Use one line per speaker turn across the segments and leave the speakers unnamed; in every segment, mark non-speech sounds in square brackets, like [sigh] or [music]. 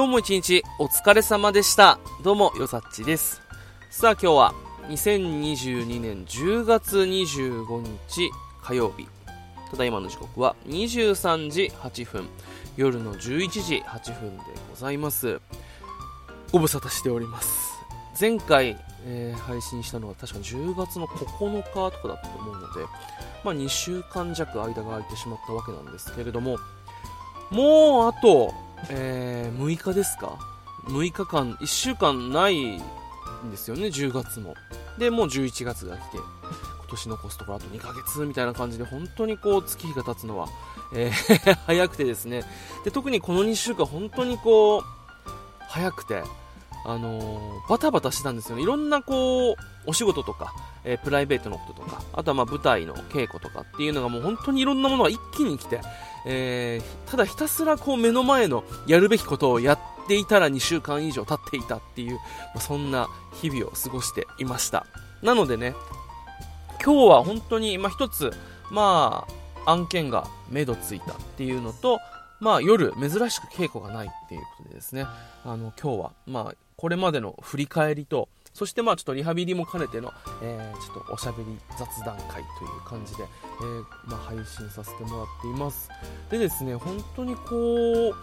今日も一日お疲れ様でした。どうも、よさっちです。さあ今日は2022年10月25日火曜日。ただいまの時刻は23時8分。夜の11時8分でございます。ご無沙汰しております。前回、えー配信したのは確か10月の9日とかだったと思うので、まあ2週間弱間が空いてしまったわけなんですけれども、もうあと、えー6日ですか ?6 日間、1週間ないんですよね、10月も。で、もう11月が来て、今年残すところあと2ヶ月みたいな感じで、本当にこう、月日が経つのは、えー [laughs] 早くてですね。で、特にこの2週間、本当にこう、早くて、あのーバタバタしてたんですよね。いろんなこう、お仕事とか、えープライベートのこととか、あとはま舞台の稽古とかっていうのがもう本当にいろんなものが一気に来て、えーただひたすらこう目の前のやるべきことをやっていたら2週間以上経っていたっていう、まあそんな日々を過ごしていました。なのでね、今日は本当に、まあ一つ、まあ、案件が目処ついたっていうのと、まあ夜、珍しく稽古がないっていうことでですね、あの今日は、まあこれまでの振り返りと、そしてまあちょっとリハビリも兼ねての、えーちょっとおしゃべり雑談会という感じで、えーまあ、配信させてもらっています。でですね、本当にこう、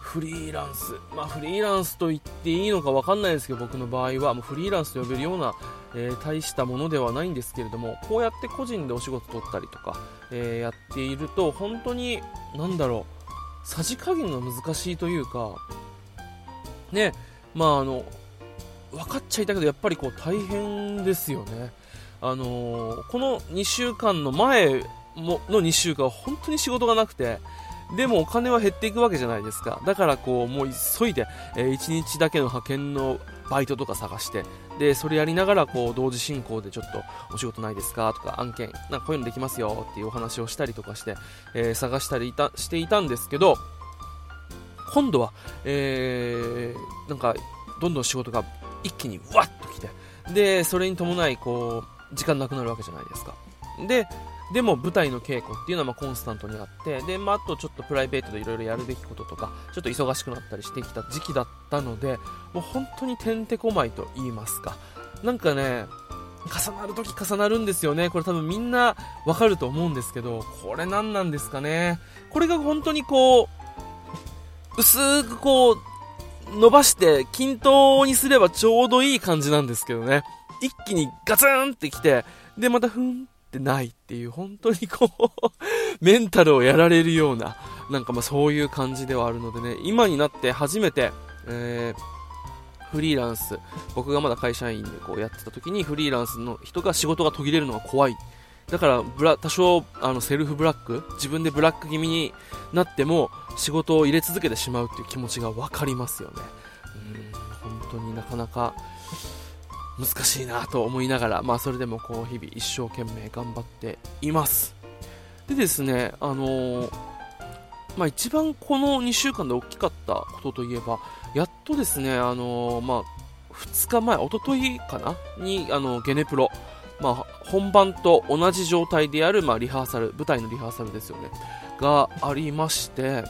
フリーランス、まあフリーランスと言っていいのかわかんないですけど、僕の場合は、もうフリーランスと呼べるような、えー大したものではないんですけれども、こうやって個人でお仕事取ったりとか、えーやっていると、本当に、なんだろう、さじ加減が難しいというか、ね、まああの、分かっちゃいたけど、やっぱりこう大変ですよね。あのーこの2週間の前もの2週間は本当に仕事がなくて、でもお金は減っていくわけじゃないですか。だからこう、もう急いで、え1日だけの派遣のバイトとか探して、で、それやりながらこう、同時進行でちょっとお仕事ないですか？とか案件、なんかこういうのできますよっていうお話をしたりとかして、えー探したりいたしていたんですけど、今度は、えー、なんか、どんどん仕事が一気にわっと来て、で、それに伴い、こう、時間なくなるわけじゃないですか。で、でも舞台の稽古っていうのはまあコンスタントにあって、で、まあ、あとちょっとプライベートでいろいろやるべきこととか、ちょっと忙しくなったりしてきた時期だったので、もう本当にてんてこまいと言いますか。なんかね、重なるとき重なるんですよね。これ多分みんなわかると思うんですけど、これ何なんですかね。これが本当にこう、薄くこう、伸ばして均等にすればちょうどいい感じなんですけどね。一気にガツンってきて、で、またふんってないっていう、本当にこう、メンタルをやられるような、なんかまあそういう感じではあるのでね、今になって初めて、えーフリーランス、僕がまだ会社員でこうやってた時にフリーランスの人が仕事が途切れるのが怖い。だからブラ、多少あのセルフブラック、自分でブラック気味になっても仕事を入れ続けてしまうっていう気持ちがわかりますよね。うん、本当になかなか難しいなと思いながら、まあそれでもこう日々一生懸命頑張っています。でですね、あのーまあ一番この2週間で大きかったことといえば、やっとですね、あのーまあ2日前、一昨日かなに、あの、ゲネプロ、まあ本番と同じ状態でやる、まあリハーサル、舞台のリハーサルですよね、がありまして、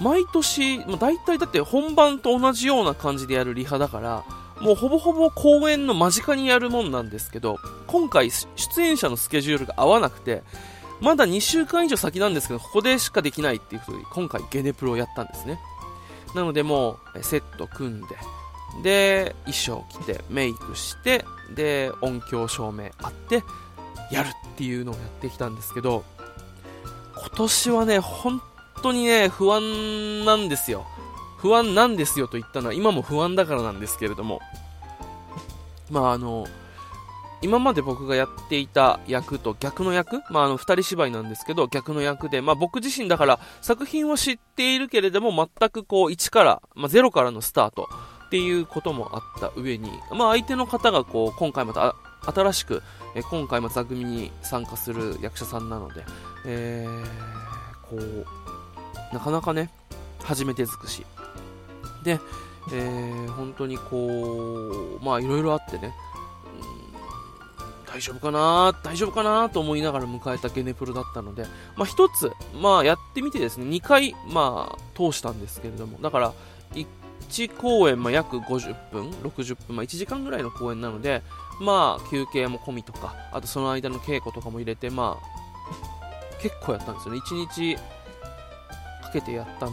毎年、まあ、大体だって本番と同じような感じでやるリハだから、もうほぼほぼ公演の間近にやるもんなんですけど、今回出演者のスケジュールが合わなくて、まだ2週間以上先なんですけど、ここでしかできないっていうことで、今回ゲネプロをやったんですね。なのでもう、セット組んで、で、衣装着て、メイクして、で、音響照明あって、やるっていうのをやってきたんですけど、今年はね、本当にね、不安なんですよ。不安なんですよと言ったのは、今も不安だからなんですけれども、まああの、今まで僕がやっていた役と逆の役、まあ、あの、二人芝居なんですけど、逆の役で、まあ、僕自身だから、作品を知っているけれども、全くこう、1から、まあ、0からのスタートっていうこともあった上に、まあ、相手の方がこう、今回また、新しく、え今回も座組に参加する役者さんなので、えー、こう、なかなかね、初めて尽くし。で、えー、本当にこう、まあ、いろいろあってね、大丈夫かな大丈夫かなと思いながら迎えたゲネプロだったので、まあ、一つ、まあ、やってみてですね、2回、まあ、通したんですけれども、だから、1 1公演、まあ、約50分、60分、まあ、1時間ぐらいの公演なので、まあ、休憩も込みとか、あとその間の稽古とかも入れて、まあ、結構やったんですよね。1日かけてやったの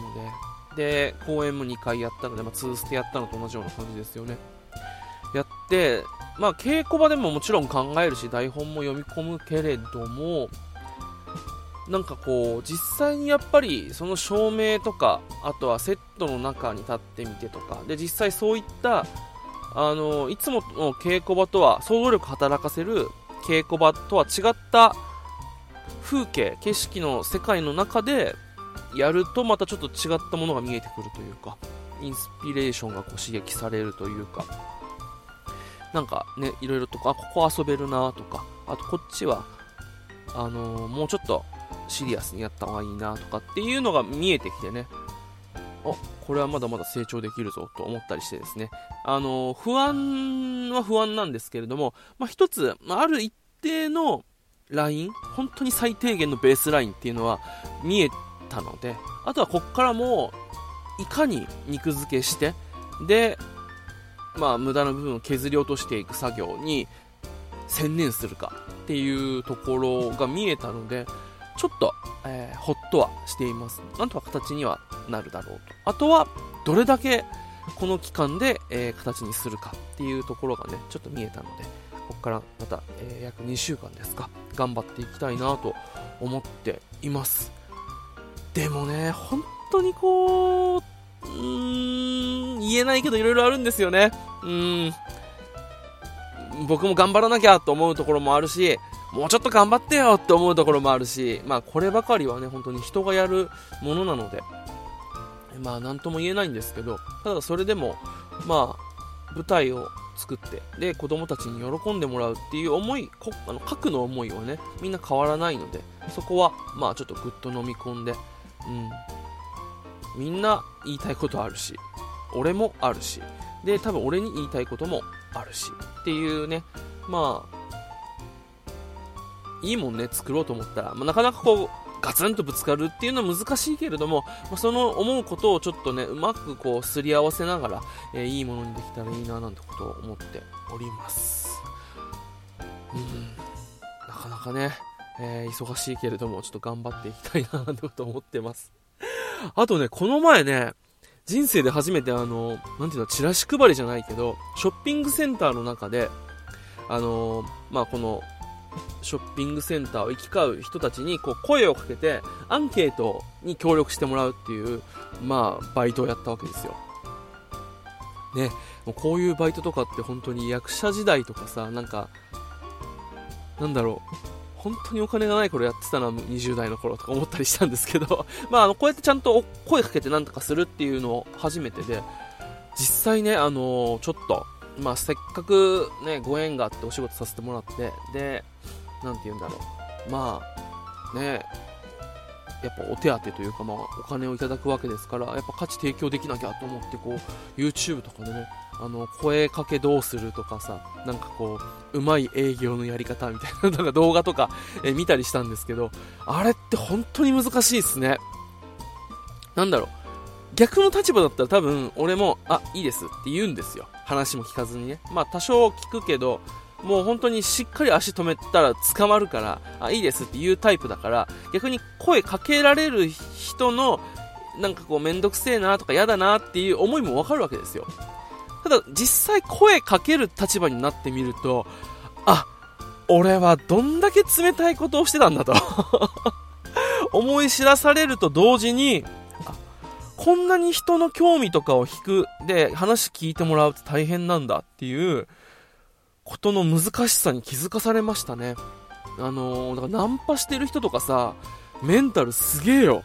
で、で、公演も2回やったので、まあ、2ステやったのと同じような感じですよね。やって、まあ、稽古場でももちろん考えるし、台本も読み込むけれども、なんかこう、実際にやっぱりその照明とか、あとはセットの中に立ってみてとか、で、実際そういった、あの、いつもの稽古場とは、想像力働かせる稽古場とは違った風景、景色の世界の中でやるとまたちょっと違ったものが見えてくるというか、インスピレーションがこう刺激されるというか、なんかね、いろいろとか、ここ遊べるなとか、あとこっちは、あのー、もうちょっとシリアスにやった方がいいなとかっていうのが見えてきてね、あ、これはまだまだ成長できるぞと思ったりしてですね、あの、不安は不安なんですけれども、まあ、一つ、ある一定のライン、本当に最低限のベースラインっていうのは見えたので、あとはこっからもいかに肉付けして、で、まあ、無駄な部分を削り落としていく作業に専念するかっていうところが見えたので、ちょっと、えー、ほっとはしています。なんとか形にはなるだろうと。あとは、どれだけこの期間で、えー、形にするかっていうところがね、ちょっと見えたので、ここからまた、えー、約2週間ですか、頑張っていきたいなと思っています。でもね、本当にこう、うーん、言えないけどいろいろあるんですよね。うん。僕も頑張らなきゃと思うところもあるし、もうちょっと頑張ってよって思うところもあるし、まあこればかりはね、本当に人がやるものなので、まあ何とも言えないんですけど、ただそれでも、まあ舞台を作って、で、子供たちに喜んでもらうっていう思い、こあの核の思いはね、みんな変わらないので、そこは、まあちょっとぐっと飲み込んで、うん、みんな言いたいことあるし、俺もあるし、で、多分俺に言いたいこともあるし、っていうね、まあ、いいもんね、作ろうと思ったら、まあ、なかなかこう、ガツンとぶつかるっていうのは難しいけれども、まあ、その思うことをちょっとね、うまくこう、すり合わせながら、えー、いいものにできたらいいな、なんてことを思っております。うん、なかなかね、えー、忙しいけれども、ちょっと頑張っていきたいな、なんてことを思ってます。あとね、この前ね、人生で初めてあの、なんていうの、チラシ配りじゃないけど、ショッピングセンターの中で、あのまあ、この、ショッピングセンターを行き交う人たちにこう声をかけてアンケートに協力してもらうっていう、まあ、バイトをやったわけですよ。ね、もうこういうバイトとかって本当に役者時代とかさ、なんか、なんだろう、本当にお金がない頃やってたのは20代の頃とか思ったりしたんですけど [laughs] まあ、あの、こうやってちゃんと声かけてなんとかするっていうのを初めてで、実際ね、あのー、ちょっと、まあ、せっかくね、ご縁があってお仕事させてもらって、で、なんて言うんだろう。まあ、ね、やっぱお手当というか、まあ、お金をいただくわけですから、やっぱ価値提供できなきゃと思って、こう、YouTube とかでね、あの、声かけどうするとかさ、なんかこう、うまい営業のやり方みたいな、なんか動画とか、え見たりしたんですけど、あれって本当に難しいっすね。なんだろう。逆の立場だったら多分、俺も、あ、いいですって言うんですよ。話も聞かずにね。まあ、多少聞くけど、もう本当にしっかり足止めたら捕まるから、あ、いいですって言うタイプだから、逆に声かけられる人の、なんかこうめんどくせえなとか嫌だなっていう思いもわかるわけですよ。ただ実際声かける立場になってみると、あ、俺はどんだけ冷たいことをしてたんだと [laughs] 思い知らされると同時に、こんなに人の興味とかを引く、で、話聞いてもらうと大変なんだっていう、ことの難しさに気づかされましたね。あのー、だかナンパしてる人とかさ、メンタルすげえよ。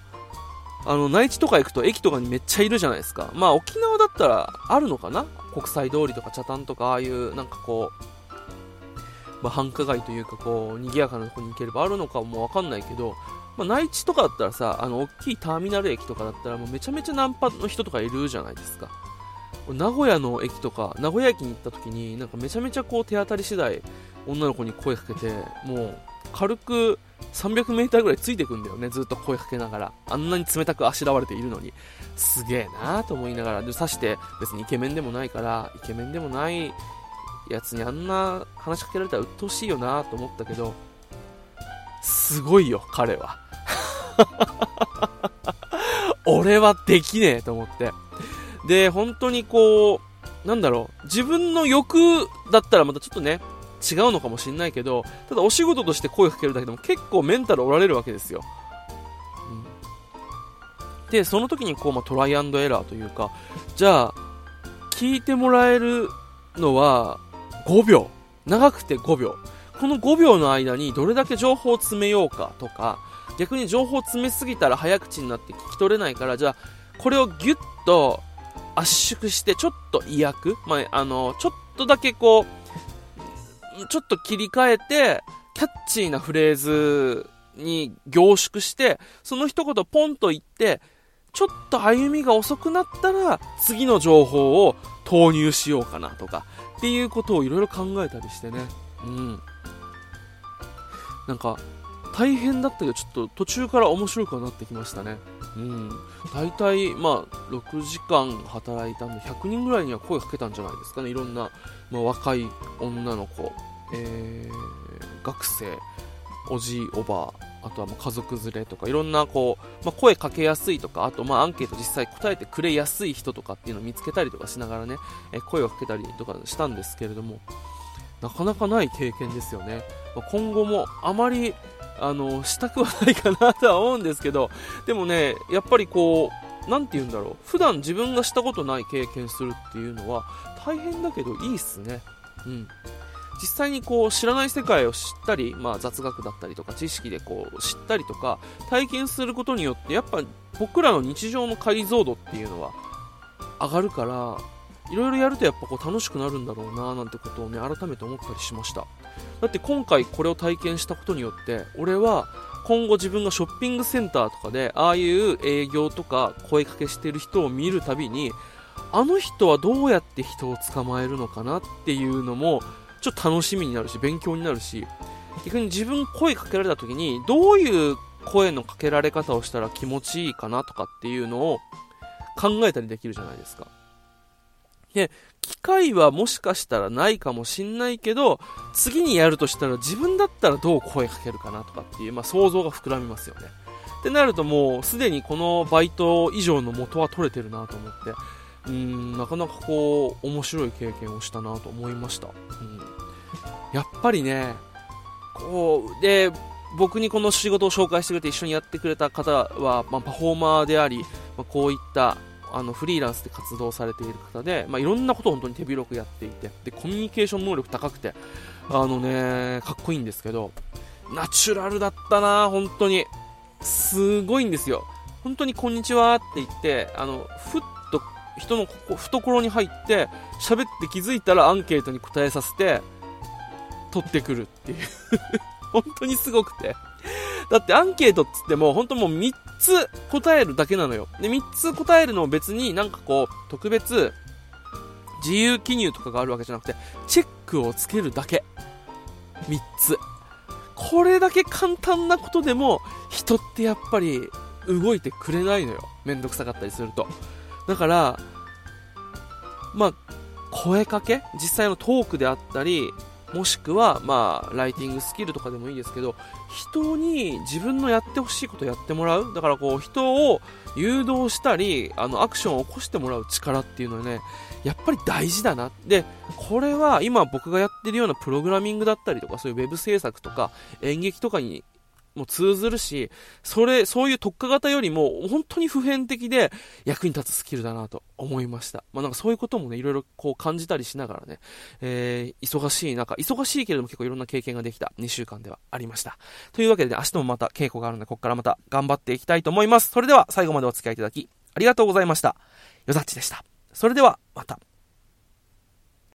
あの、内地とか行くと駅とかにめっちゃいるじゃないですか。まあ沖縄だったらあるのかな？国際通りとか茶炭とかああいうなんかこう、まあ繁華街というかこう、賑やかなとこに行ければあるのかもわかんないけど、まあ内地とかだったらさ、あの大きいターミナル駅とかだったらもうめちゃめちゃナンパの人とかいるじゃないですか。名古屋の駅とか、名古屋駅に行った時に、なんかめちゃめちゃこう手当たり次第、女の子に声かけてもう軽く 300m ぐらいついてくんだよねずっと声かけながら。あんなに冷たくあしらわれているのに。すげえなーと思いながら。で刺して別にイケメンでもないからイケメンでもないやつにあんな話しかけられたら鬱陶しいよなと思ったけどすごいよ彼は。[laughs] 俺はできねえと思って。で本当にこうなんだろう自分の欲だったらまたちょっとね違うのかもしれないけどただお仕事として声かけるだけでも結構メンタル折られるわけですよ、うん、でその時にこう、まあ、トライアンドエラーというかじゃあ聞いてもらえるのは5秒。長くて5秒。この5秒の間にどれだけ情報を詰めようかとか逆に情報を詰めすぎたら早口になって聞き取れないからじゃあこれをギュッと圧縮してちょっと意訳、まあ、あのちょっとだけこうちょっと切り替えて、キャッチーなフレーズに凝縮して、その一言ポンと言って、ちょっと歩みが遅くなったら、次の情報を投入しようかなとか、っていうことをいろいろ考えたりしてね。うん。なんか、大変だったけど、ちょっと途中から面白くはなってきましたね。うん。大体、まあ、6時間働いたんで、100人ぐらいには声かけたんじゃないですかね。いろんな、まあ、若い女の子、えー、学生、おじいおば。あとはま家族連れとか。いろんなこう、まあ、声かけやすいとか。あとまあアンケート実際答えてくれやすい人とかっていうのを見つけたりとかしながらね、え声をかけたりとかしたんですけれども。なかなかない経験ですよね、まあ、今後もあまりあのしたくはないかなとは思うんですけどでもねやっぱりこう何て言うんだろう。普段自分がしたことない経験するっていうのは大変だけどいいっすね。うん。実際にこう知らない世界を知ったり、まあ、雑学だったりとか知識でこう知ったりとか体験することによってやっぱ僕らの日常の解像度っていうのは上がるからいろいろやるとやっぱこう楽しくなるんだろうななんてことをね改めて思ったりしました。だって今回これを体験したことによって俺は今後自分がショッピングセンターとかでああいう営業とか声かけしてる人を見るたびにあの人はどうやって人を捕まえるのかなっていうのもちょっと楽しみになるし、勉強になるし、逆に自分声かけられた時に、どういう声のかけられ方をしたら気持ちいいかなとかっていうのを考えたりできるじゃないですか。で、機会はもしかしたらないかもしんないけど、次にやるとしたら自分だったらどう声かけるかなとかっていう、まあ、想像が膨らみますよね。ってなるともうすでにこのバイト以上の元は取れてるなと思って、うん、なかなかこう、面白い経験をしたなと思いました。うんやっぱりね、こう、で、僕にこの仕事を紹介してくれて一緒にやってくれた方は、まあ、パフォーマーであり、まあ、こういったあのフリーランスで活動されている方で、まあ、いろんなことを本当に手広くやっていてでコミュニケーション能力高くてあのねかっこいいんですけどナチュラルだったな本当に。すごいんですよ。本当にこんにちはって言ってあのふっと人の懐に入って喋って気づいたらアンケートに答えさせて取ってくるっていう。[laughs] 本当にすごくて。だってアンケートっつっても、本当もう3つ答えるだけなのよ。で、3つ答えるのを別になんかこう、特別、自由記入とかがあるわけじゃなくて、チェックをつけるだけ。3つ。これだけ簡単なことでも、人ってやっぱり動いてくれないのよ。めんどくさかったりすると。だから、まあ、声かけ？実際のトークであったり、もしくは、まあ、ライティングスキルとかでもいいですけど、人に自分のやってほしいことをやってもらう。だからこう、人を誘導したり、あの、アクションを起こしてもらう力っていうのはね、やっぱり大事だな。で、これは今僕がやってるようなプログラミングだったりとか、そういうウェブ制作とか演劇とかにもう通ずるし、それ、そういう特化型よりも、本当に普遍的で役に立つスキルだなと思いました。まあなんかそういうこともね、いろいろこう感じたりしながらね、えー、忙しい中、忙しいけれども結構いろんな経験ができた2週間ではありました。というわけで、ね、明日もまた稽古があるので、ここからまた頑張っていきたいと思います。それでは最後までお付き合いいただき、ありがとうございました。よざっちでした。それでは、また。